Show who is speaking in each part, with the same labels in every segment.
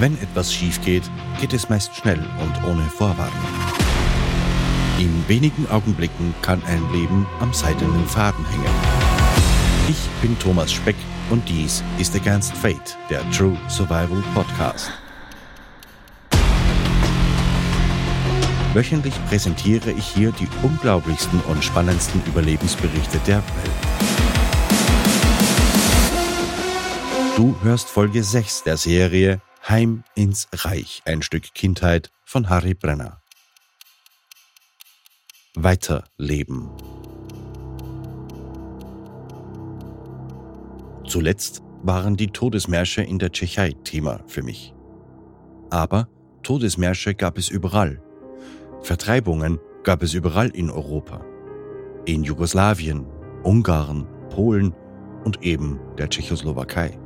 Speaker 1: Wenn etwas schief geht, geht es meist schnell und ohne Vorwarnung. In wenigen Augenblicken kann ein Leben am seidenen Faden hängen. Ich bin Thomas Speck und dies ist Against Fate, der True Survival Podcast. Wöchentlich präsentiere ich hier die unglaublichsten und spannendsten Überlebensberichte der Welt. Du hörst Folge 6 der Serie Heim ins Reich, ein Stück Kindheit von Harry Brenner. Weiterleben. Zuletzt waren die Todesmärsche in der Tschechei Thema für mich. Aber Todesmärsche gab es überall. Vertreibungen gab es überall in Europa. In Jugoslawien, Ungarn, Polen und eben der Tschechoslowakei.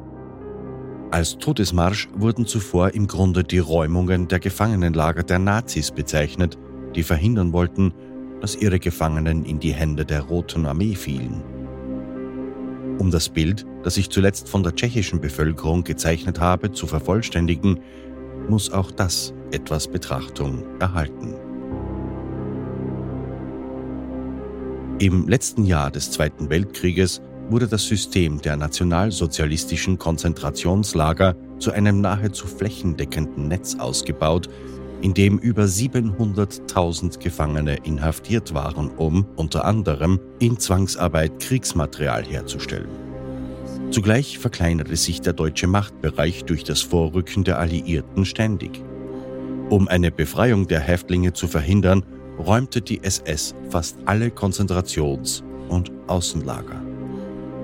Speaker 1: Als Todesmarsch wurden zuvor im Grunde die Räumungen der Gefangenenlager der Nazis bezeichnet, die verhindern wollten, dass ihre Gefangenen in die Hände der Roten Armee fielen. Um das Bild, das ich zuletzt von der tschechischen Bevölkerung gezeichnet habe, zu vervollständigen, muss auch das etwas Betrachtung erhalten. Im letzten Jahr des Zweiten Weltkrieges wurde das System der nationalsozialistischen Konzentrationslager zu einem nahezu flächendeckenden Netz ausgebaut, in dem über 700.000 Gefangene inhaftiert waren, um unter anderem in Zwangsarbeit Kriegsmaterial herzustellen. Zugleich verkleinerte sich der deutsche Machtbereich durch das Vorrücken der Alliierten ständig. Um eine Befreiung der Häftlinge zu verhindern, räumte die SS fast alle Konzentrations- und Außenlager.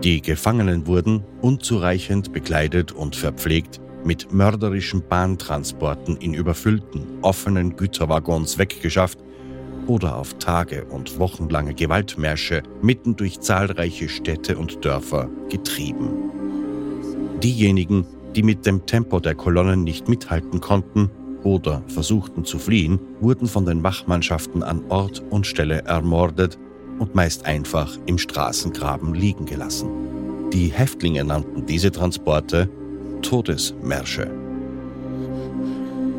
Speaker 1: Die Gefangenen wurden unzureichend bekleidet und verpflegt mit mörderischen Bahntransporten in überfüllten, offenen Güterwaggons weggeschafft oder auf Tage und wochenlange Gewaltmärsche mitten durch zahlreiche Städte und Dörfer getrieben. Diejenigen, die mit dem Tempo der Kolonnen nicht mithalten konnten oder versuchten zu fliehen, wurden von den Wachmannschaften an Ort und Stelle ermordet und meist einfach im Straßengraben liegen gelassen. Die Häftlinge nannten diese Transporte Todesmärsche.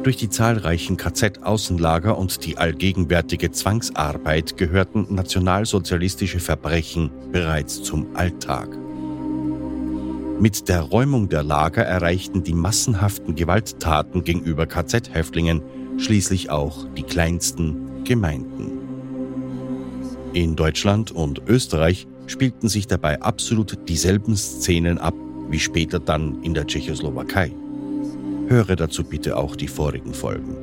Speaker 1: Durch die zahlreichen KZ-Außenlager und die allgegenwärtige Zwangsarbeit gehörten nationalsozialistische Verbrechen bereits zum Alltag. Mit der Räumung der Lager erreichten die massenhaften Gewalttaten gegenüber KZ-Häftlingen schließlich auch die kleinsten Gemeinden. In Deutschland und Österreich spielten sich dabei absolut dieselben Szenen ab wie später dann in der Tschechoslowakei. Höre dazu bitte auch die vorigen Folgen.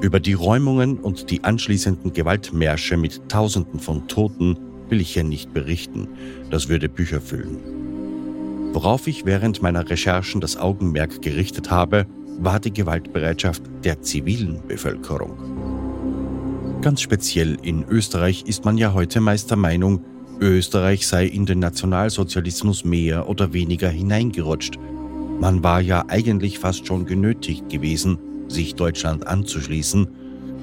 Speaker 1: Über die Räumungen und die anschließenden Gewaltmärsche mit Tausenden von Toten will ich hier nicht berichten, das würde Bücher füllen. Worauf ich während meiner Recherchen das Augenmerk gerichtet habe, war die Gewaltbereitschaft der zivilen Bevölkerung. Ganz speziell in Österreich ist man ja heute meist der Meinung, Österreich sei in den Nationalsozialismus mehr oder weniger hineingerutscht. Man war ja eigentlich fast schon genötigt gewesen, sich Deutschland anzuschließen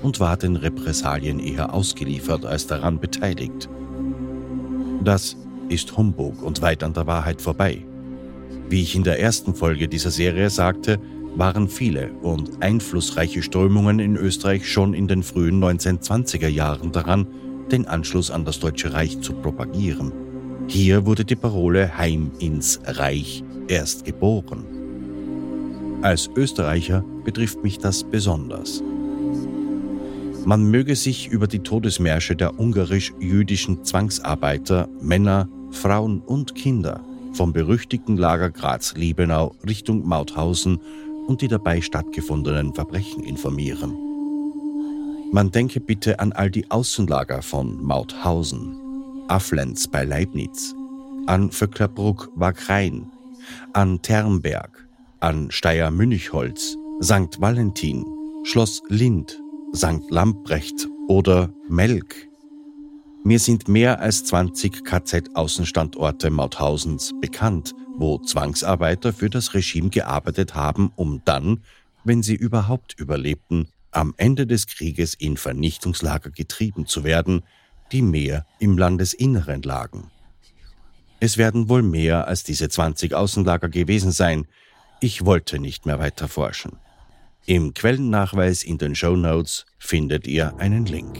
Speaker 1: und war den Repressalien eher ausgeliefert als daran beteiligt. Das ist Humbug und weit an der Wahrheit vorbei. Wie ich in der ersten Folge dieser Serie sagte, waren viele und einflussreiche Strömungen in Österreich schon in den frühen 1920er Jahren daran, den Anschluss an das Deutsche Reich zu propagieren. Hier wurde die Parole Heim ins Reich erst geboren. Als Österreicher betrifft mich das besonders. Man möge sich über die Todesmärsche der ungarisch-jüdischen Zwangsarbeiter, Männer, Frauen und Kinder vom berüchtigten Lager Graz-Liebenau Richtung Mauthausen und die dabei stattgefundenen Verbrechen informieren. Man denke bitte an all die Außenlager von Mauthausen, Afflenz bei Leibniz, an Vöcklerbruck-Wagrain, an Ternberg, an Steyr-Münchholz, St. Valentin, Schloss Lind, St. Lamprecht oder Melk. Mir sind mehr als 20 KZ-Außenstandorte Mauthausens bekannt – wo Zwangsarbeiter für das Regime gearbeitet haben, um dann, wenn sie überhaupt überlebten, am Ende des Krieges in Vernichtungslager getrieben zu werden, die mehr im Landesinneren lagen. Es werden wohl mehr als diese 20 Außenlager gewesen sein, Ich wollte nicht mehr weiter forschen. Im Quellennachweis in den Show Notes findet ihr einen Link.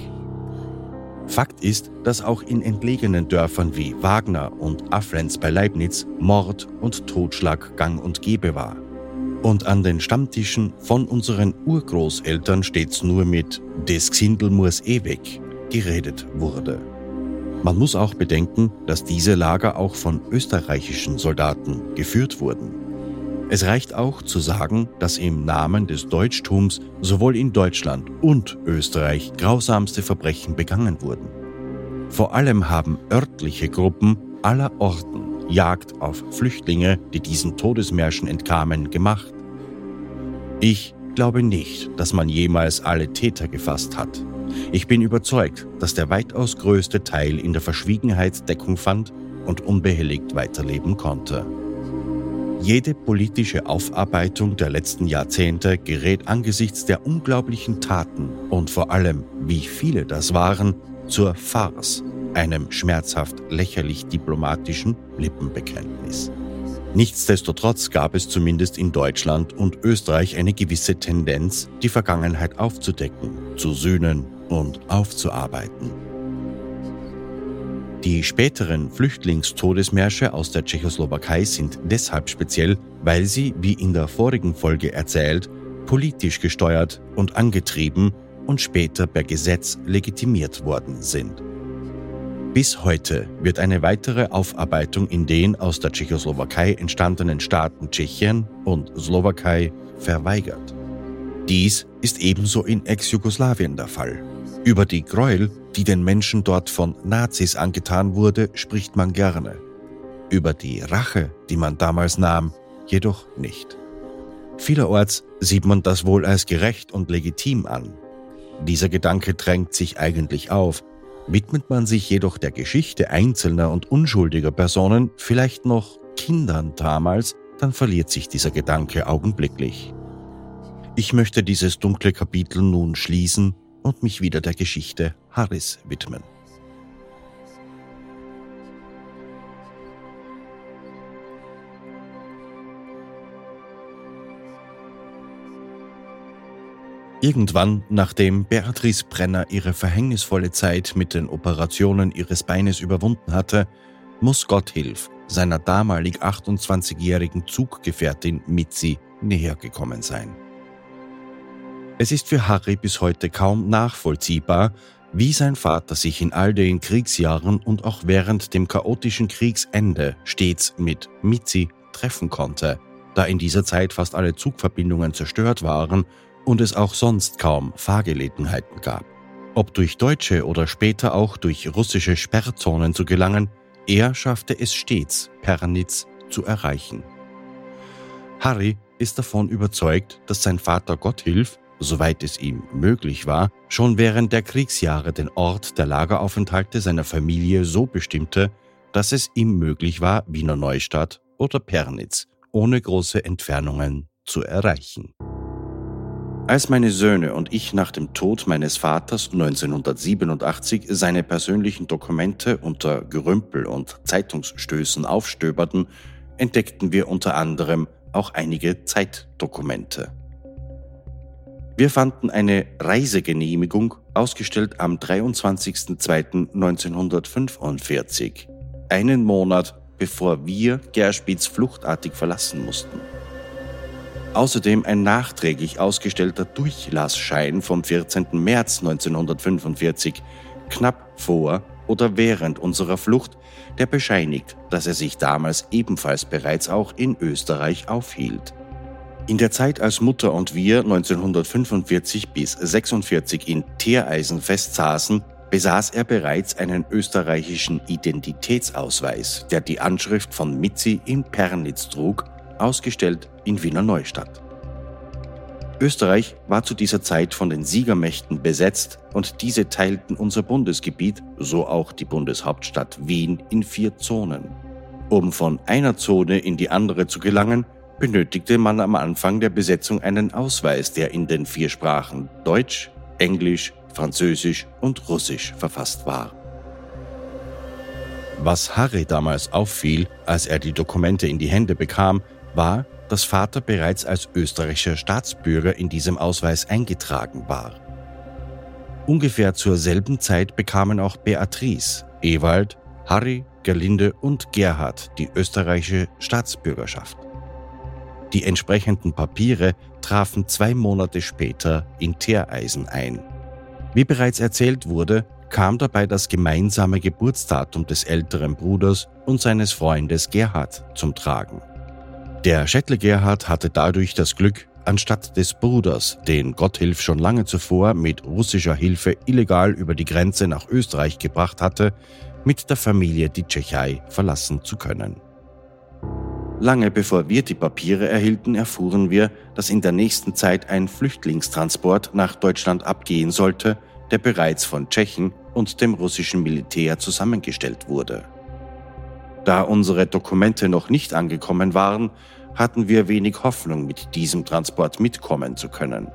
Speaker 1: Fakt ist, dass auch in entlegenen Dörfern wie Wagner und Afrenz bei Leibniz Mord und Totschlag gang und gäbe war. Und an den Stammtischen von unseren Urgroßeltern stets nur mit des Xindel muss ewig geredet wurde. Man muss auch bedenken, dass diese Lager auch von österreichischen Soldaten geführt wurden. Es reicht auch zu sagen, dass im Namen des Deutschtums sowohl in Deutschland und Österreich grausamste Verbrechen begangen wurden. Vor allem haben örtliche Gruppen aller Orten Jagd auf Flüchtlinge, die diesen Todesmärschen entkamen, gemacht. Ich glaube nicht, dass man jemals alle Täter gefasst hat. Ich bin überzeugt, dass der weitaus größte Teil in der Verschwiegenheit Deckung fand und unbehelligt weiterleben konnte. Jede politische Aufarbeitung der letzten Jahrzehnte gerät angesichts der unglaublichen Taten und vor allem, wie viele das waren, zur Farce, einem schmerzhaft lächerlich diplomatischen Lippenbekenntnis. Nichtsdestotrotz gab es zumindest in Deutschland und Österreich eine gewisse Tendenz, die Vergangenheit aufzudecken, zu sühnen und aufzuarbeiten. Die späteren Flüchtlingstodesmärsche aus der Tschechoslowakei sind deshalb speziell, weil sie, wie in der vorigen Folge erzählt, politisch gesteuert und angetrieben und später per Gesetz legitimiert worden sind. Bis heute wird eine weitere Aufarbeitung in den aus der Tschechoslowakei entstandenen Staaten Tschechien und Slowakei verweigert. Dies ist ebenso in Ex-Jugoslawien der Fall. Über die Gräuel, die den Menschen dort von Nazis angetan wurde, spricht man gerne. Über die Rache, die man damals nahm, jedoch nicht. Vielerorts sieht man das wohl als gerecht und legitim an. Dieser Gedanke drängt sich eigentlich auf, Widmet man sich jedoch der Geschichte einzelner und unschuldiger Personen, vielleicht noch Kindern damals, dann verliert sich dieser Gedanke augenblicklich. Ich möchte dieses dunkle Kapitel nun schließen und mich wieder der Geschichte Harris widmen. Irgendwann, nachdem Beatrice Brenner ihre verhängnisvolle Zeit mit den Operationen ihres Beines überwunden hatte, muss Gotthilf seiner damalig 28-jährigen Zuggefährtin Mitzi näher gekommen sein. Es ist für Harry bis heute kaum nachvollziehbar, wie sein Vater sich in all den Kriegsjahren und auch während dem chaotischen Kriegsende stets mit Mitzi treffen konnte, da in dieser Zeit fast alle Zugverbindungen zerstört waren und es auch sonst kaum Fahrgelegenheiten gab. Ob durch deutsche oder später auch durch russische Sperrzonen zu gelangen, er schaffte es stets, Pernitz zu erreichen. Harry ist davon überzeugt, dass sein Vater Gotthilf, soweit es ihm möglich war, schon während der Kriegsjahre den Ort der Lageraufenthalte seiner Familie so bestimmte, dass es ihm möglich war, Wiener Neustadt oder Pernitz ohne große Entfernungen zu erreichen. Als meine Söhne und ich nach dem Tod meines Vaters 1987 seine persönlichen Dokumente unter Gerümpel und Zeitungsstößen aufstöberten, entdeckten wir unter anderem auch einige Zeitdokumente. Wir fanden eine Reisegenehmigung, ausgestellt am 23.02.1945, einen Monat bevor wir Gerspitz fluchtartig verlassen mussten. Außerdem ein nachträglich ausgestellter Durchlassschein vom 14. März 1945, knapp vor oder während unserer Flucht, der bescheinigt, dass er sich damals ebenfalls bereits auch in Österreich aufhielt. In der Zeit, als Mutter und wir 1945 bis 46 in Teereisen festsaßen, besaß er bereits einen österreichischen Identitätsausweis, der die Anschrift von Mitzi in Pernitz trug ausgestellt in Wiener Neustadt. Österreich war zu dieser Zeit von den Siegermächten besetzt und diese teilten unser Bundesgebiet, so auch die Bundeshauptstadt Wien, in vier Zonen. Um von einer Zone in die andere zu gelangen, benötigte man am Anfang der Besetzung einen Ausweis, der in den vier Sprachen Deutsch, Englisch, Französisch und Russisch verfasst war. Was Harry damals auffiel, als er die Dokumente in die Hände bekam, war, dass Vater bereits als österreichischer Staatsbürger in diesem Ausweis eingetragen war. Ungefähr zur selben Zeit bekamen auch Beatrice, Ewald, Harry, Gerlinde und Gerhard die österreichische Staatsbürgerschaft. Die entsprechenden Papiere trafen zwei Monate später in Teereisen ein. Wie bereits erzählt wurde, kam dabei das gemeinsame Geburtsdatum des älteren Bruders und seines Freundes Gerhard zum Tragen. Der Schettle Gerhard hatte dadurch das Glück, anstatt des Bruders, den Gotthilf schon lange zuvor mit russischer Hilfe illegal über die Grenze nach Österreich gebracht hatte, mit der Familie die Tschechei verlassen zu können. Lange bevor wir die Papiere erhielten, erfuhren wir, dass in der nächsten Zeit ein Flüchtlingstransport nach Deutschland abgehen sollte, der bereits von Tschechen und dem russischen Militär zusammengestellt wurde. Da unsere Dokumente noch nicht angekommen waren, hatten wir wenig Hoffnung, mit diesem Transport mitkommen zu können.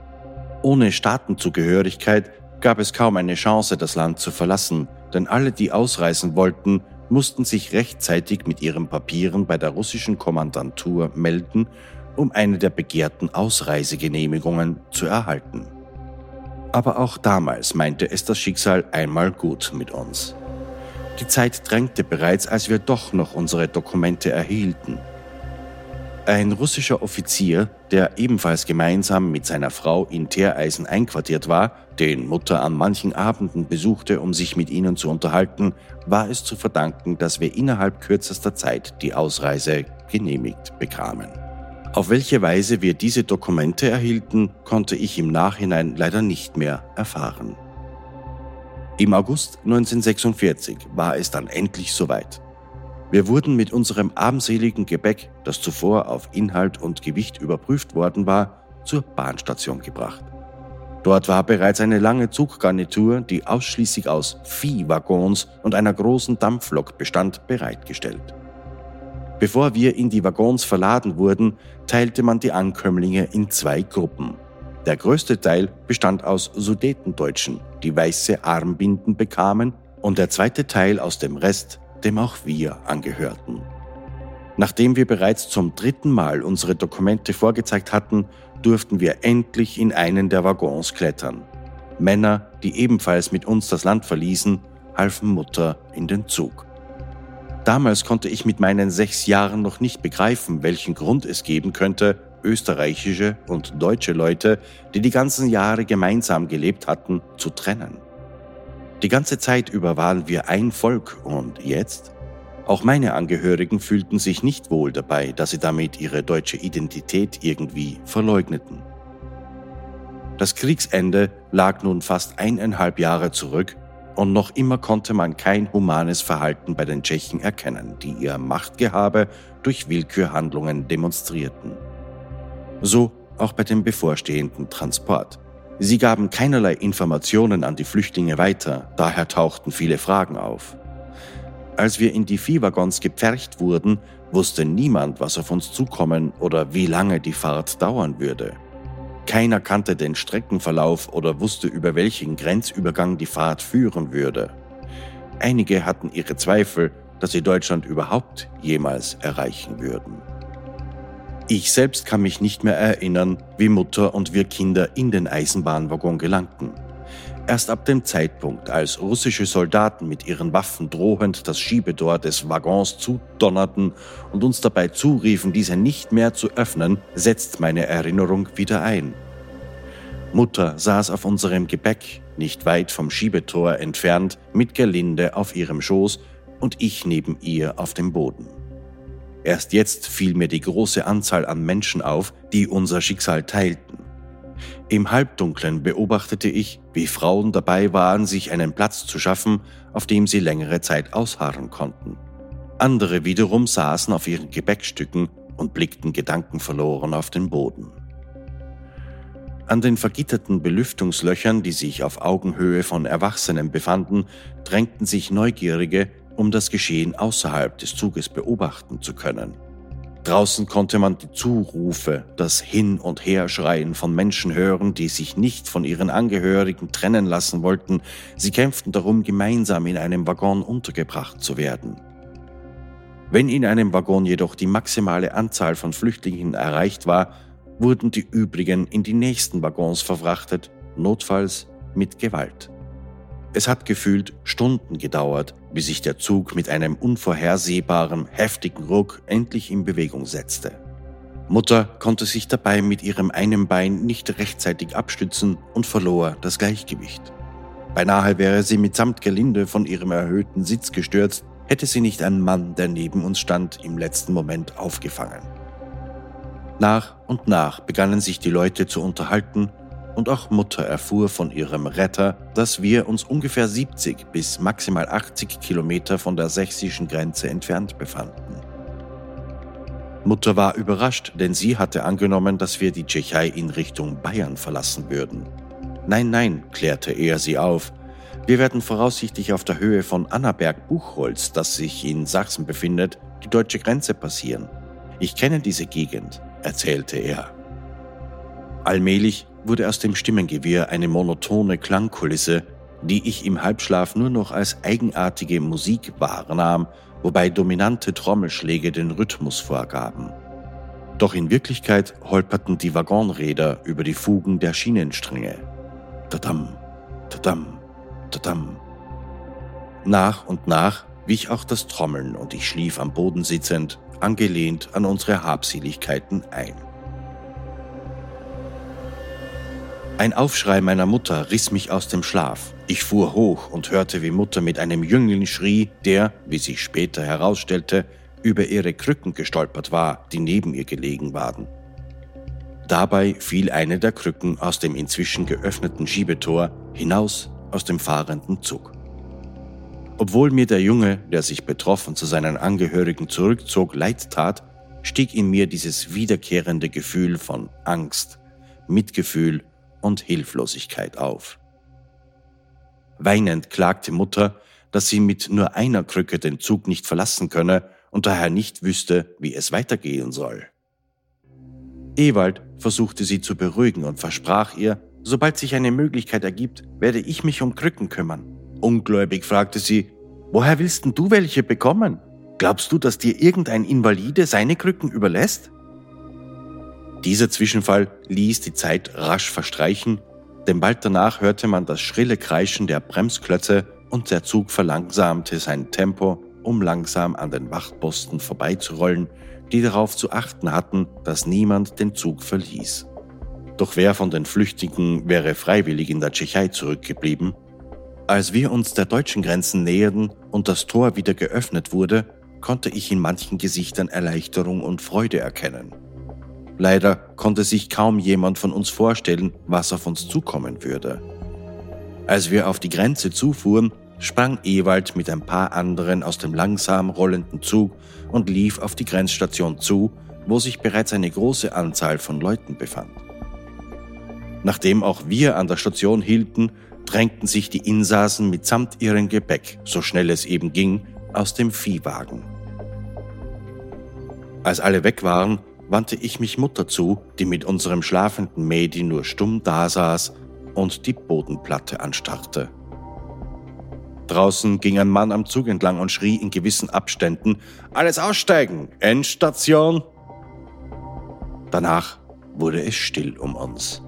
Speaker 1: Ohne Staatenzugehörigkeit gab es kaum eine Chance, das Land zu verlassen, denn alle, die ausreisen wollten, mussten sich rechtzeitig mit ihren Papieren bei der russischen Kommandantur melden, um eine der begehrten Ausreisegenehmigungen zu erhalten. Aber auch damals meinte es das Schicksal einmal gut mit uns. Die Zeit drängte bereits, als wir doch noch unsere Dokumente erhielten. Ein russischer Offizier, der ebenfalls gemeinsam mit seiner Frau in Teereisen einquartiert war, den Mutter an manchen Abenden besuchte, um sich mit ihnen zu unterhalten, war es zu verdanken, dass wir innerhalb kürzester Zeit die Ausreise genehmigt bekamen. Auf welche Weise wir diese Dokumente erhielten, konnte ich im Nachhinein leider nicht mehr erfahren. Im August 1946 war es dann endlich soweit. Wir wurden mit unserem armseligen Gebäck, das zuvor auf Inhalt und Gewicht überprüft worden war, zur Bahnstation gebracht. Dort war bereits eine lange Zuggarnitur, die ausschließlich aus Viehwaggons und einer großen Dampflok bestand, bereitgestellt. Bevor wir in die Waggons verladen wurden, teilte man die Ankömmlinge in zwei Gruppen. Der größte Teil bestand aus Sudetendeutschen, die weiße Armbinden bekamen, und der zweite Teil aus dem Rest dem auch wir angehörten. Nachdem wir bereits zum dritten Mal unsere Dokumente vorgezeigt hatten, durften wir endlich in einen der Waggons klettern. Männer, die ebenfalls mit uns das Land verließen, halfen Mutter in den Zug. Damals konnte ich mit meinen sechs Jahren noch nicht begreifen, welchen Grund es geben könnte, österreichische und deutsche Leute, die die ganzen Jahre gemeinsam gelebt hatten, zu trennen. Die ganze Zeit über waren wir ein Volk und jetzt? Auch meine Angehörigen fühlten sich nicht wohl dabei, dass sie damit ihre deutsche Identität irgendwie verleugneten. Das Kriegsende lag nun fast eineinhalb Jahre zurück und noch immer konnte man kein humanes Verhalten bei den Tschechen erkennen, die ihr Machtgehabe durch Willkürhandlungen demonstrierten. So auch bei dem bevorstehenden Transport. Sie gaben keinerlei Informationen an die Flüchtlinge weiter, daher tauchten viele Fragen auf. Als wir in die Viehwaggons gepfercht wurden, wusste niemand, was auf uns zukommen oder wie lange die Fahrt dauern würde. Keiner kannte den Streckenverlauf oder wusste, über welchen Grenzübergang die Fahrt führen würde. Einige hatten ihre Zweifel, dass sie Deutschland überhaupt jemals erreichen würden. Ich selbst kann mich nicht mehr erinnern, wie Mutter und wir Kinder in den Eisenbahnwaggon gelangten. Erst ab dem Zeitpunkt, als russische Soldaten mit ihren Waffen drohend das Schiebedor des Waggons zudonnerten und uns dabei zuriefen, diese nicht mehr zu öffnen, setzt meine Erinnerung wieder ein. Mutter saß auf unserem Gepäck, nicht weit vom Schiebetor entfernt, mit Gerlinde auf ihrem Schoß und ich neben ihr auf dem Boden. Erst jetzt fiel mir die große Anzahl an Menschen auf, die unser Schicksal teilten. Im Halbdunklen beobachtete ich, wie Frauen dabei waren, sich einen Platz zu schaffen, auf dem sie längere Zeit ausharren konnten. Andere wiederum saßen auf ihren Gebäckstücken und blickten gedankenverloren auf den Boden. An den vergitterten Belüftungslöchern, die sich auf Augenhöhe von Erwachsenen befanden, drängten sich Neugierige, um das Geschehen außerhalb des Zuges beobachten zu können. Draußen konnte man die Zurufe, das Hin- und Herschreien von Menschen hören, die sich nicht von ihren Angehörigen trennen lassen wollten. Sie kämpften darum, gemeinsam in einem Waggon untergebracht zu werden. Wenn in einem Waggon jedoch die maximale Anzahl von Flüchtlingen erreicht war, wurden die übrigen in die nächsten Waggons verfrachtet, notfalls mit Gewalt. Es hat gefühlt Stunden gedauert, bis sich der Zug mit einem unvorhersehbaren, heftigen Ruck endlich in Bewegung setzte. Mutter konnte sich dabei mit ihrem einen Bein nicht rechtzeitig abstützen und verlor das Gleichgewicht. Beinahe wäre sie mitsamt Gelinde von ihrem erhöhten Sitz gestürzt, hätte sie nicht einen Mann, der neben uns stand, im letzten Moment aufgefangen. Nach und nach begannen sich die Leute zu unterhalten und auch Mutter erfuhr von ihrem Retter, dass wir uns ungefähr 70 bis maximal 80 Kilometer von der sächsischen Grenze entfernt befanden. Mutter war überrascht, denn sie hatte angenommen, dass wir die Tschechei in Richtung Bayern verlassen würden. Nein, nein, klärte er sie auf. Wir werden voraussichtlich auf der Höhe von Annaberg-Buchholz, das sich in Sachsen befindet, die deutsche Grenze passieren. Ich kenne diese Gegend, erzählte er. Allmählich wurde aus dem Stimmengewirr eine monotone Klangkulisse, die ich im Halbschlaf nur noch als eigenartige Musik wahrnahm, wobei dominante Trommelschläge den Rhythmus vorgaben. Doch in Wirklichkeit holperten die Waggonräder über die Fugen der Schienenstränge. Tadam, tadam, tadam. Nach und nach wich auch das Trommeln und ich schlief am Boden sitzend, angelehnt an unsere Habseligkeiten ein. Ein Aufschrei meiner Mutter riss mich aus dem Schlaf. Ich fuhr hoch und hörte, wie Mutter mit einem Jüngling schrie, der, wie sich später herausstellte, über ihre Krücken gestolpert war, die neben ihr gelegen waren. Dabei fiel eine der Krücken aus dem inzwischen geöffneten Schiebetor hinaus aus dem fahrenden Zug. Obwohl mir der Junge, der sich betroffen zu seinen Angehörigen zurückzog, leid tat, stieg in mir dieses wiederkehrende Gefühl von Angst, Mitgefühl und Hilflosigkeit auf. Weinend klagte Mutter, dass sie mit nur einer Krücke den Zug nicht verlassen könne und daher nicht wüsste, wie es weitergehen soll. Ewald versuchte sie zu beruhigen und versprach ihr, sobald sich eine Möglichkeit ergibt, werde ich mich um Krücken kümmern. Ungläubig fragte sie, woher willst denn du welche bekommen? Glaubst du, dass dir irgendein Invalide seine Krücken überlässt? Dieser Zwischenfall ließ die Zeit rasch verstreichen, denn bald danach hörte man das schrille Kreischen der Bremsklötze und der Zug verlangsamte sein Tempo, um langsam an den Wachtposten vorbeizurollen, die darauf zu achten hatten, dass niemand den Zug verließ. Doch wer von den Flüchtigen wäre freiwillig in der Tschechei zurückgeblieben? Als wir uns der deutschen Grenzen näherten und das Tor wieder geöffnet wurde, konnte ich in manchen Gesichtern Erleichterung und Freude erkennen. Leider konnte sich kaum jemand von uns vorstellen, was auf uns zukommen würde. Als wir auf die Grenze zufuhren, sprang Ewald mit ein paar anderen aus dem langsam rollenden Zug und lief auf die Grenzstation zu, wo sich bereits eine große Anzahl von Leuten befand. Nachdem auch wir an der Station hielten, drängten sich die Insassen mitsamt ihrem Gepäck, so schnell es eben ging, aus dem Viehwagen. Als alle weg waren, wandte ich mich Mutter zu, die mit unserem schlafenden Mädi nur stumm dasaß und die Bodenplatte anstarrte. Draußen ging ein Mann am Zug entlang und schrie in gewissen Abständen, alles aussteigen, Endstation. Danach wurde es still um uns.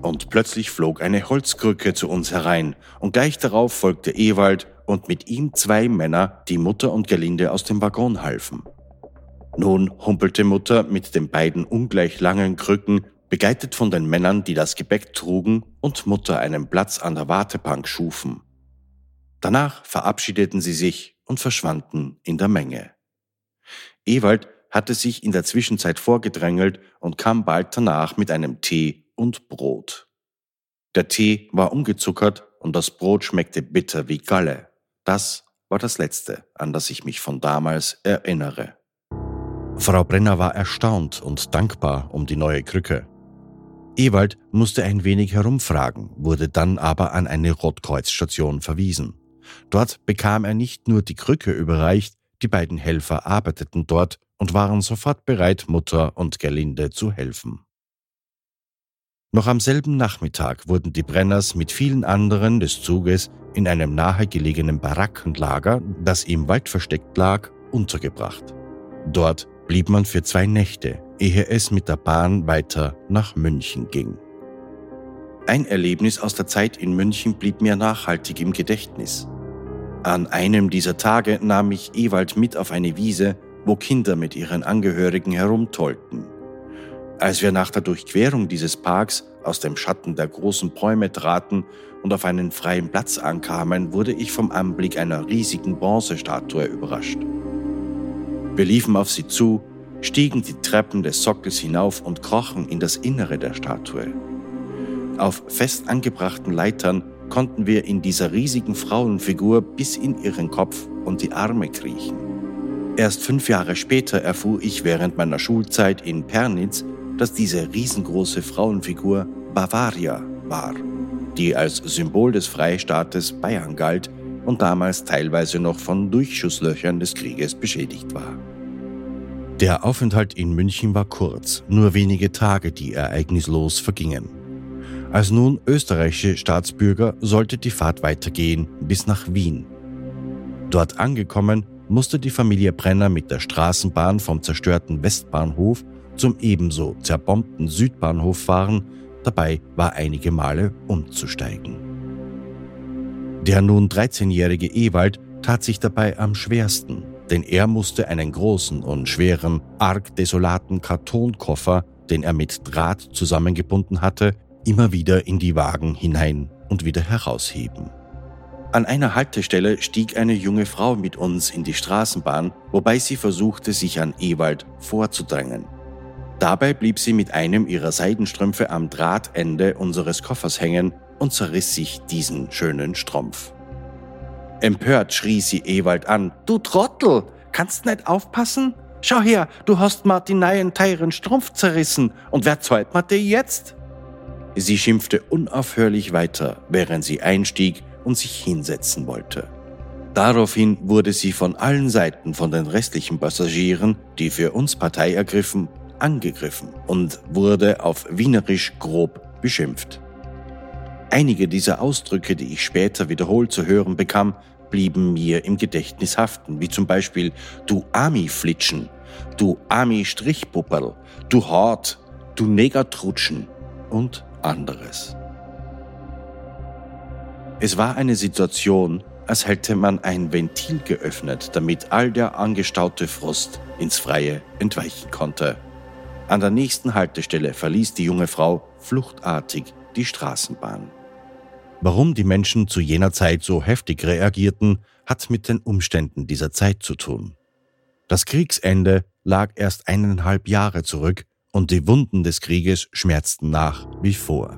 Speaker 1: Und plötzlich flog eine Holzkrücke zu uns herein, und gleich darauf folgte Ewald und mit ihm zwei Männer, die Mutter und Gelinde aus dem Waggon halfen. Nun humpelte Mutter mit den beiden ungleich langen Krücken, begleitet von den Männern, die das Gepäck trugen und Mutter einen Platz an der Wartebank schufen. Danach verabschiedeten sie sich und verschwanden in der Menge. Ewald hatte sich in der Zwischenzeit vorgedrängelt und kam bald danach mit einem Tee und Brot. Der Tee war ungezuckert und das Brot schmeckte bitter wie Galle. Das war das Letzte, an das ich mich von damals erinnere. Frau Brenner war erstaunt und dankbar um die neue Krücke. Ewald musste ein wenig herumfragen, wurde dann aber an eine Rotkreuzstation verwiesen. Dort bekam er nicht nur die Krücke überreicht, die beiden Helfer arbeiteten dort und waren sofort bereit, Mutter und Gerlinde zu helfen. Noch am selben Nachmittag wurden die Brenners mit vielen anderen des Zuges in einem nahegelegenen Barackenlager, das im Wald versteckt lag, untergebracht. Dort blieb man für zwei Nächte, ehe es mit der Bahn weiter nach München ging. Ein Erlebnis aus der Zeit in München blieb mir nachhaltig im Gedächtnis. An einem dieser Tage nahm ich Ewald mit auf eine Wiese, wo Kinder mit ihren Angehörigen herumtollten. Als wir nach der Durchquerung dieses Parks aus dem Schatten der großen Bäume traten und auf einen freien Platz ankamen, wurde ich vom Anblick einer riesigen Bronzestatue überrascht. Wir liefen auf sie zu, stiegen die Treppen des Sockels hinauf und krochen in das Innere der Statue. Auf fest angebrachten Leitern konnten wir in dieser riesigen Frauenfigur bis in ihren Kopf und die Arme kriechen. Erst fünf Jahre später erfuhr ich während meiner Schulzeit in Pernitz, dass diese riesengroße Frauenfigur Bavaria war, die als Symbol des Freistaates Bayern galt und damals teilweise noch von Durchschusslöchern des Krieges beschädigt war. Der Aufenthalt in München war kurz, nur wenige Tage, die ereignislos vergingen. Als nun österreichische Staatsbürger sollte die Fahrt weitergehen bis nach Wien. Dort angekommen, musste die Familie Brenner mit der Straßenbahn vom zerstörten Westbahnhof zum ebenso zerbombten Südbahnhof fahren, dabei war einige Male umzusteigen. Der nun 13-jährige Ewald tat sich dabei am schwersten, denn er musste einen großen und schweren, arg desolaten Kartonkoffer, den er mit Draht zusammengebunden hatte, immer wieder in die Wagen hinein und wieder herausheben. An einer Haltestelle stieg eine junge Frau mit uns in die Straßenbahn, wobei sie versuchte, sich an Ewald vorzudrängen. Dabei blieb sie mit einem ihrer Seidenstrümpfe am Drahtende unseres Koffers hängen und zerriss sich diesen schönen Strumpf. Empört schrie sie Ewald an. Du Trottel, kannst nicht aufpassen? Schau her, du hast mir den neuen teuren Strumpf zerrissen und wer zahlt mir dir jetzt? Sie schimpfte unaufhörlich weiter, während sie einstieg und sich hinsetzen wollte. Daraufhin wurde sie von allen Seiten von den restlichen Passagieren, die für uns Partei ergriffen, angegriffen und wurde auf Wienerisch grob beschimpft. Einige dieser Ausdrücke, die ich später wiederholt zu hören bekam, blieben mir im Gedächtnis haften, wie zum Beispiel du Ami-Flitschen, du Ami-Strichpupperl, du Hort, du Negertrutschen und anderes. Es war eine Situation, als hätte man ein Ventil geöffnet, damit all der angestaute Frust ins Freie entweichen konnte. An der nächsten Haltestelle verließ die junge Frau fluchtartig die Straßenbahn. Warum die Menschen zu jener Zeit so heftig reagierten, hat mit den Umständen dieser Zeit zu tun. Das Kriegsende lag erst eineinhalb Jahre zurück und die Wunden des Krieges schmerzten nach wie vor.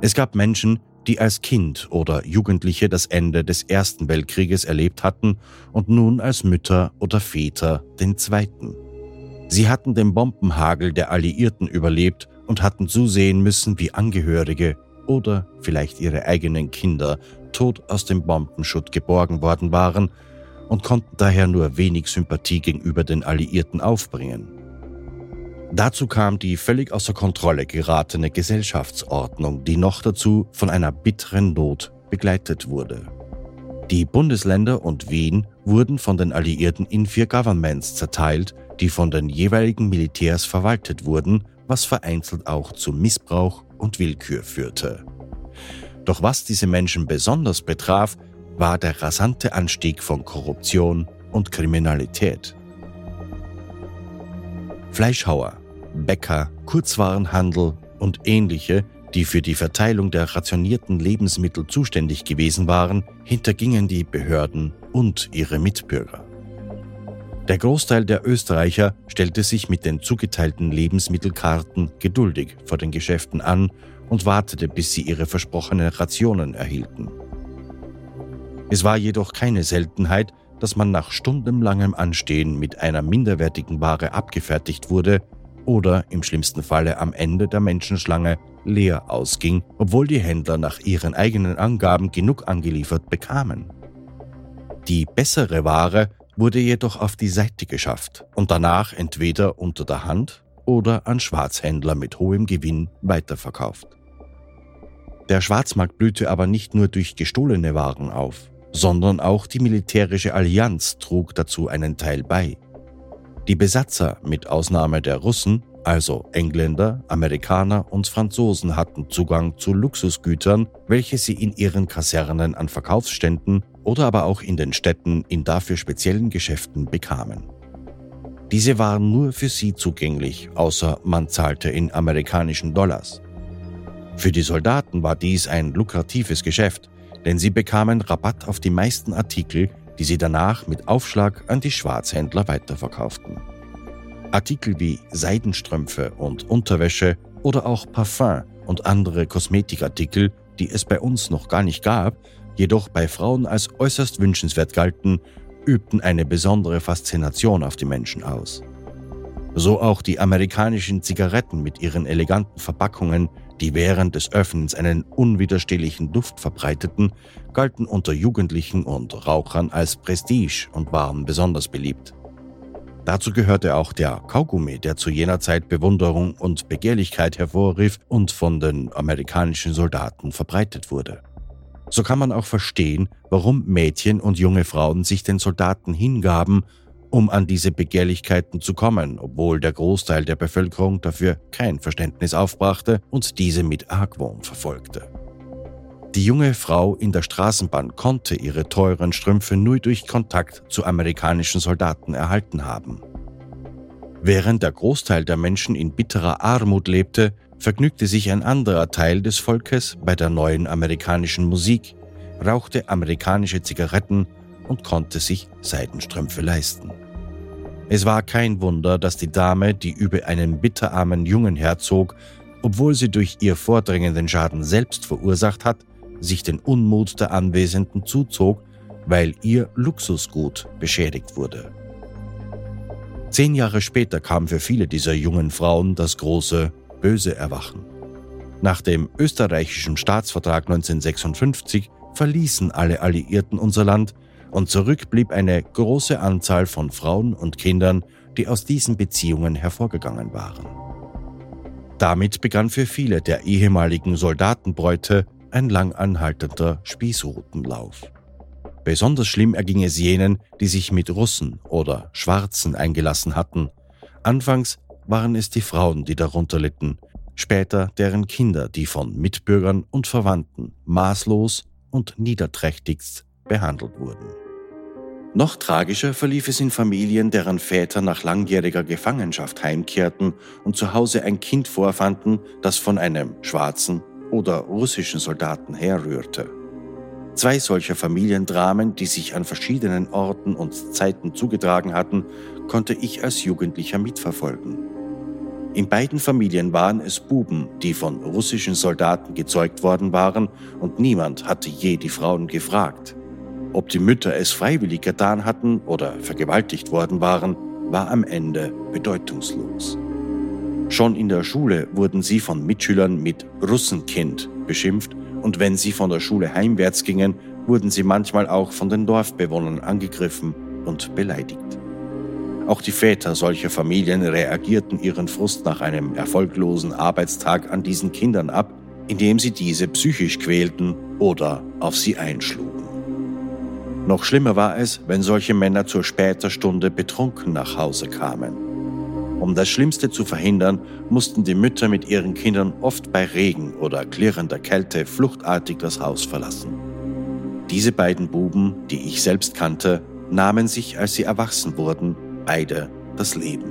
Speaker 1: Es gab Menschen, die als Kind oder Jugendliche das Ende des Ersten Weltkrieges erlebt hatten und nun als Mütter oder Väter den Zweiten. Sie hatten den Bombenhagel der Alliierten überlebt und hatten zusehen müssen, wie Angehörige oder vielleicht ihre eigenen Kinder tot aus dem Bombenschutt geborgen worden waren und konnten daher nur wenig Sympathie gegenüber den Alliierten aufbringen. Dazu kam die völlig außer Kontrolle geratene Gesellschaftsordnung, die noch dazu von einer bitteren Not begleitet wurde. Die Bundesländer und Wien wurden von den Alliierten in vier Governments zerteilt, die von den jeweiligen Militärs verwaltet wurden, was vereinzelt auch zu Missbrauch und Willkür führte. Doch was diese Menschen besonders betraf, war der rasante Anstieg von Korruption und Kriminalität. Fleischhauer, Bäcker, Kurzwarenhandel und ähnliche, die für die Verteilung der rationierten Lebensmittel zuständig gewesen waren, hintergingen die Behörden und ihre Mitbürger. Der Großteil der Österreicher stellte sich mit den zugeteilten Lebensmittelkarten geduldig vor den Geschäften an und wartete, bis sie ihre versprochenen Rationen erhielten. Es war jedoch keine Seltenheit, dass man nach stundenlangem Anstehen mit einer minderwertigen Ware abgefertigt wurde oder im schlimmsten Falle am Ende der Menschenschlange leer ausging, obwohl die Händler nach ihren eigenen Angaben genug angeliefert bekamen. Die bessere Ware wurde jedoch auf die Seite geschafft und danach entweder unter der Hand oder an Schwarzhändler mit hohem Gewinn weiterverkauft. Der Schwarzmarkt blühte aber nicht nur durch gestohlene Waren auf. sondern auch die militärische Allianz trug dazu einen Teil bei. Die Besatzer, mit Ausnahme der Russen, also Engländer, Amerikaner und Franzosen hatten Zugang zu Luxusgütern, welche sie in ihren Kasernen an Verkaufsständen oder aber auch in den Städten in dafür speziellen Geschäften bekamen. Diese waren nur für sie zugänglich, außer man zahlte in amerikanischen Dollars. Für die Soldaten war dies ein lukratives Geschäft, denn sie bekamen Rabatt auf die meisten Artikel, die sie danach mit Aufschlag an die Schwarzhändler weiterverkauften. Artikel wie Seidenstrümpfe und Unterwäsche oder auch Parfum und andere Kosmetikartikel, die es bei uns noch gar nicht gab, jedoch bei Frauen als äußerst wünschenswert galten, übten eine besondere Faszination auf die Menschen aus. So auch die amerikanischen Zigaretten mit ihren eleganten Verpackungen, die während des Öffnens einen unwiderstehlichen Duft verbreiteten, galten unter Jugendlichen und Rauchern als Prestige und waren besonders beliebt. Dazu gehörte auch der Kaugummi, der zu jener Zeit Bewunderung und Begehrlichkeit hervorrief und von den amerikanischen Soldaten verbreitet wurde. So kann man auch verstehen, warum Mädchen und junge Frauen sich den Soldaten hingaben, um an diese Begehrlichkeiten zu kommen, obwohl der Großteil der Bevölkerung dafür kein Verständnis aufbrachte und diese mit Argwohn verfolgte. Die junge Frau in der Straßenbahn konnte ihre teuren Strümpfe nur durch Kontakt zu amerikanischen Soldaten erhalten haben. Während der Großteil der Menschen in bitterer Armut lebte, vergnügte sich ein anderer Teil des Volkes bei der neuen amerikanischen Musik, rauchte amerikanische Zigaretten und konnte sich Seidenstrümpfe leisten. Es war kein Wunder, dass die Dame, die über einen bitterarmen Jungen herzog, obwohl sie durch ihr vordringenden Schaden selbst verursacht hat, sich den Unmut der Anwesenden zuzog, weil ihr Luxusgut beschädigt wurde. Zehn Jahre später kam für viele dieser jungen Frauen das große böse erwachen. Nach dem österreichischen Staatsvertrag 1956 verließen alle Alliierten unser Land und zurück blieb eine große Anzahl von Frauen und Kindern, die aus diesen Beziehungen hervorgegangen waren. Damit begann für viele der ehemaligen Soldatenbräute ein lang anhaltender Spießrutenlauf. Besonders schlimm erging es jenen, die sich mit Russen oder Schwarzen eingelassen hatten. Anfangs waren es die Frauen, die darunter litten, später deren Kinder, die von Mitbürgern und Verwandten maßlos und niederträchtigst behandelt wurden. Noch tragischer verlief es in Familien, deren Väter nach langjähriger Gefangenschaft heimkehrten und zu Hause ein Kind vorfanden, das von einem schwarzen oder russischen Soldaten herrührte. Zwei solcher Familiendramen, die sich an verschiedenen Orten und Zeiten zugetragen hatten, konnte ich als Jugendlicher mitverfolgen. In beiden Familien waren es Buben, die von russischen Soldaten gezeugt worden waren, und niemand hatte je die Frauen gefragt. Ob die Mütter es freiwillig getan hatten oder vergewaltigt worden waren, war am Ende bedeutungslos. Schon in der Schule wurden sie von Mitschülern mit Russenkind beschimpft und wenn sie von der Schule heimwärts gingen, wurden sie manchmal auch von den Dorfbewohnern angegriffen und beleidigt. Auch die Väter solcher Familien reagierten ihren Frust nach einem erfolglosen Arbeitstag an diesen Kindern ab, indem sie diese psychisch quälten oder auf sie einschlugen. Noch schlimmer war es, wenn solche Männer zur später Stunde betrunken nach Hause kamen. Um das Schlimmste zu verhindern, mussten die Mütter mit ihren Kindern oft bei Regen oder klirrender Kälte fluchtartig das Haus verlassen. Diese beiden Buben, die ich selbst kannte, nahmen sich, als sie erwachsen wurden, beide das Leben.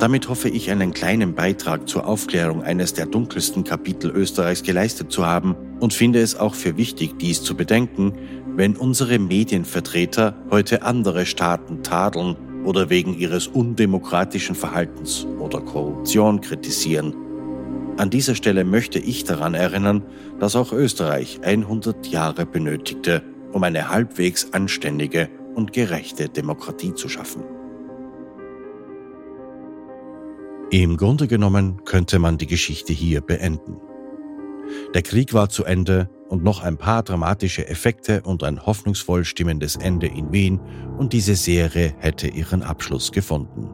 Speaker 1: Damit hoffe ich, einen kleinen Beitrag zur Aufklärung eines der dunkelsten Kapitel Österreichs geleistet zu haben und finde es auch für wichtig, dies zu bedenken, wenn unsere Medienvertreter heute andere Staaten tadeln oder wegen ihres undemokratischen Verhaltens oder Korruption kritisieren. An dieser Stelle möchte ich daran erinnern, dass auch Österreich 100 Jahre benötigte, um eine halbwegs anständige und gerechte Demokratie zu schaffen. Im Grunde genommen könnte man die Geschichte hier beenden. Der Krieg war zu Ende und noch ein paar dramatische Effekte und ein hoffnungsvoll stimmendes Ende in Wien und diese Serie hätte ihren Abschluss gefunden.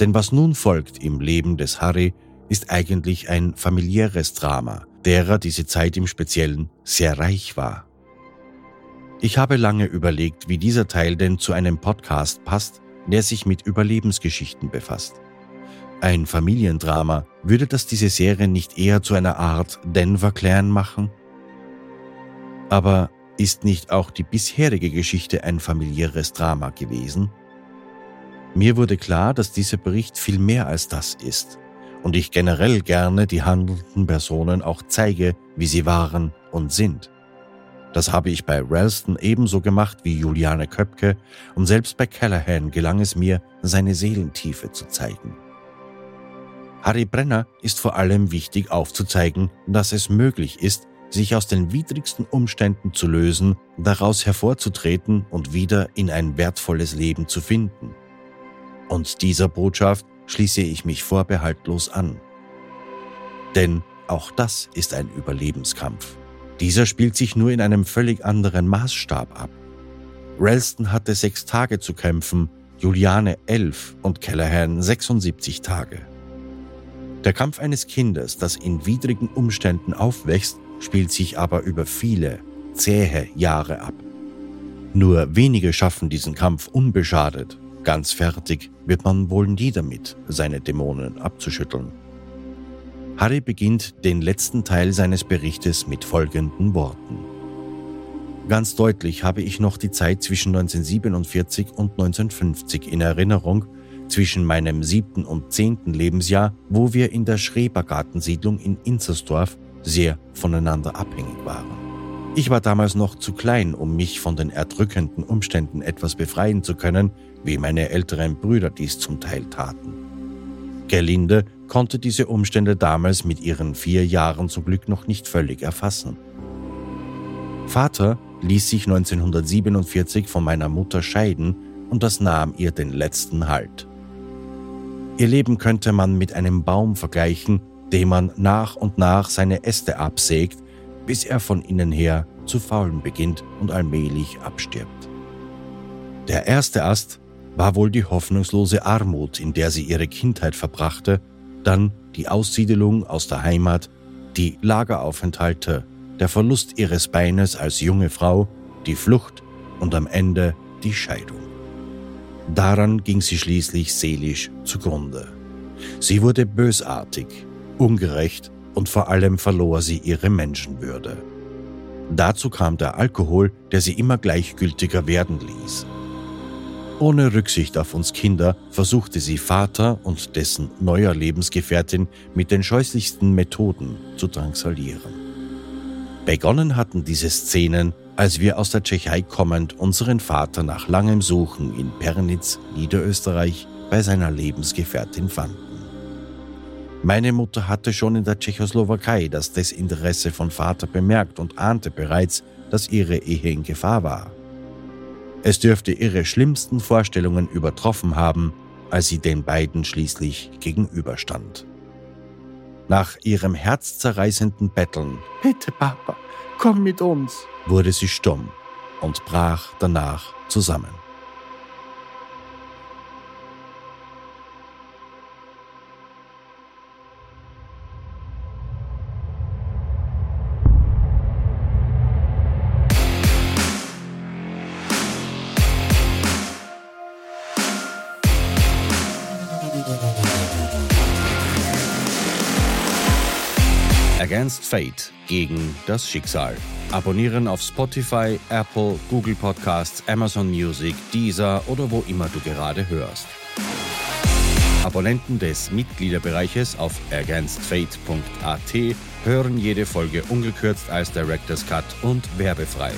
Speaker 1: Denn was nun folgt im Leben des Harry ist eigentlich ein familiäres Drama, derer diese Zeit im Speziellen sehr reich war. Ich habe lange überlegt, wie dieser Teil denn zu einem Podcast passt, der sich mit Überlebensgeschichten befasst. Ein Familiendrama, würde das diese Serie nicht eher zu einer Art Denver Clan machen? Aber ist nicht auch die bisherige Geschichte ein familiäres Drama gewesen? Mir wurde klar, dass dieser Bericht viel mehr als das ist und ich generell gerne die handelnden Personen auch zeige, wie sie waren und sind. Das habe ich bei Ralston ebenso gemacht wie Juliane Köpke und selbst bei Callahan gelang es mir, seine Seelentiefe zu zeigen. Harry Brenner ist vor allem wichtig aufzuzeigen, dass es möglich ist, sich aus den widrigsten Umständen zu lösen, daraus hervorzutreten und wieder in ein wertvolles Leben zu finden. Und dieser Botschaft schließe ich mich vorbehaltlos an. Denn auch das ist ein Überlebenskampf. Dieser spielt sich nur in einem völlig anderen Maßstab ab. Ralston hatte sechs Tage zu kämpfen, Juliane elf und Callahan 76 Tage. Der Kampf eines Kindes, das in widrigen Umständen aufwächst, spielt sich aber über viele, zähe Jahre ab. Nur wenige schaffen diesen Kampf unbeschadet. Ganz fertig wird man wohl nie damit, seine Dämonen abzuschütteln. Harry beginnt den letzten Teil seines Berichtes mit folgenden Worten. Ganz deutlich habe ich noch die Zeit zwischen 1947 und 1950 in Erinnerung, zwischen meinem siebten und zehnten Lebensjahr, wo wir in der Schrebergartensiedlung in Inzersdorf sehr voneinander abhängig waren. Ich war damals noch zu klein, um mich von den erdrückenden Umständen etwas befreien zu können, wie meine älteren Brüder dies zum Teil taten. Gerlinde konnte diese Umstände damals mit ihren vier Jahren zum Glück noch nicht völlig erfassen. Vater ließ sich 1947 von meiner Mutter scheiden und das nahm ihr den letzten Halt. Ihr Leben könnte man mit einem Baum vergleichen, dem man nach und nach seine Äste absägt, bis er von innen her zu faulen beginnt und allmählich abstirbt. Der erste Ast war wohl die hoffnungslose Armut, in der sie ihre Kindheit verbrachte, dann die Aussiedelung aus der Heimat, die Lageraufenthalte, der Verlust ihres Beines als junge Frau, die Flucht und am Ende die Scheidung. Daran ging sie schließlich seelisch zugrunde. Sie wurde bösartig, ungerecht und vor allem verlor sie ihre Menschenwürde. Dazu kam der Alkohol, der sie immer gleichgültiger werden ließ. Ohne Rücksicht auf uns Kinder versuchte sie Vater und dessen neuer Lebensgefährtin mit den scheußlichsten Methoden zu drangsalieren. Begonnen hatten diese Szenen, als wir aus der Tschechei kommend unseren Vater nach langem Suchen in Pernitz, Niederösterreich, bei seiner Lebensgefährtin fanden. Meine Mutter hatte schon in der Tschechoslowakei das Desinteresse von Vater bemerkt und ahnte bereits, dass ihre Ehe in Gefahr war. Es dürfte ihre schlimmsten Vorstellungen übertroffen haben, als sie den beiden schließlich gegenüberstand. Nach ihrem herzzerreißenden Betteln, Bitte, Papa, komm mit uns, wurde sie stumm und brach danach zusammen. Against Fate gegen das Schicksal. Abonnieren auf Spotify, Apple, Google Podcasts, Amazon Music, Deezer oder wo immer du gerade hörst. Abonnenten des Mitgliederbereiches auf againstfate.at hören jede Folge ungekürzt als Director's Cut und werbefrei.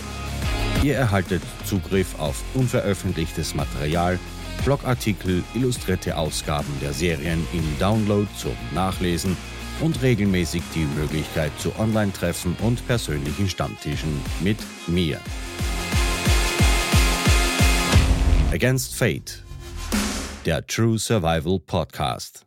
Speaker 1: Ihr erhaltet Zugriff auf unveröffentlichtes Material, Blogartikel, illustrierte Ausgaben der Serien im Download zum Nachlesen und regelmäßig die Möglichkeit zu Online-Treffen und persönlichen Stammtischen mit mir. Against Fate, der True Survival Podcast.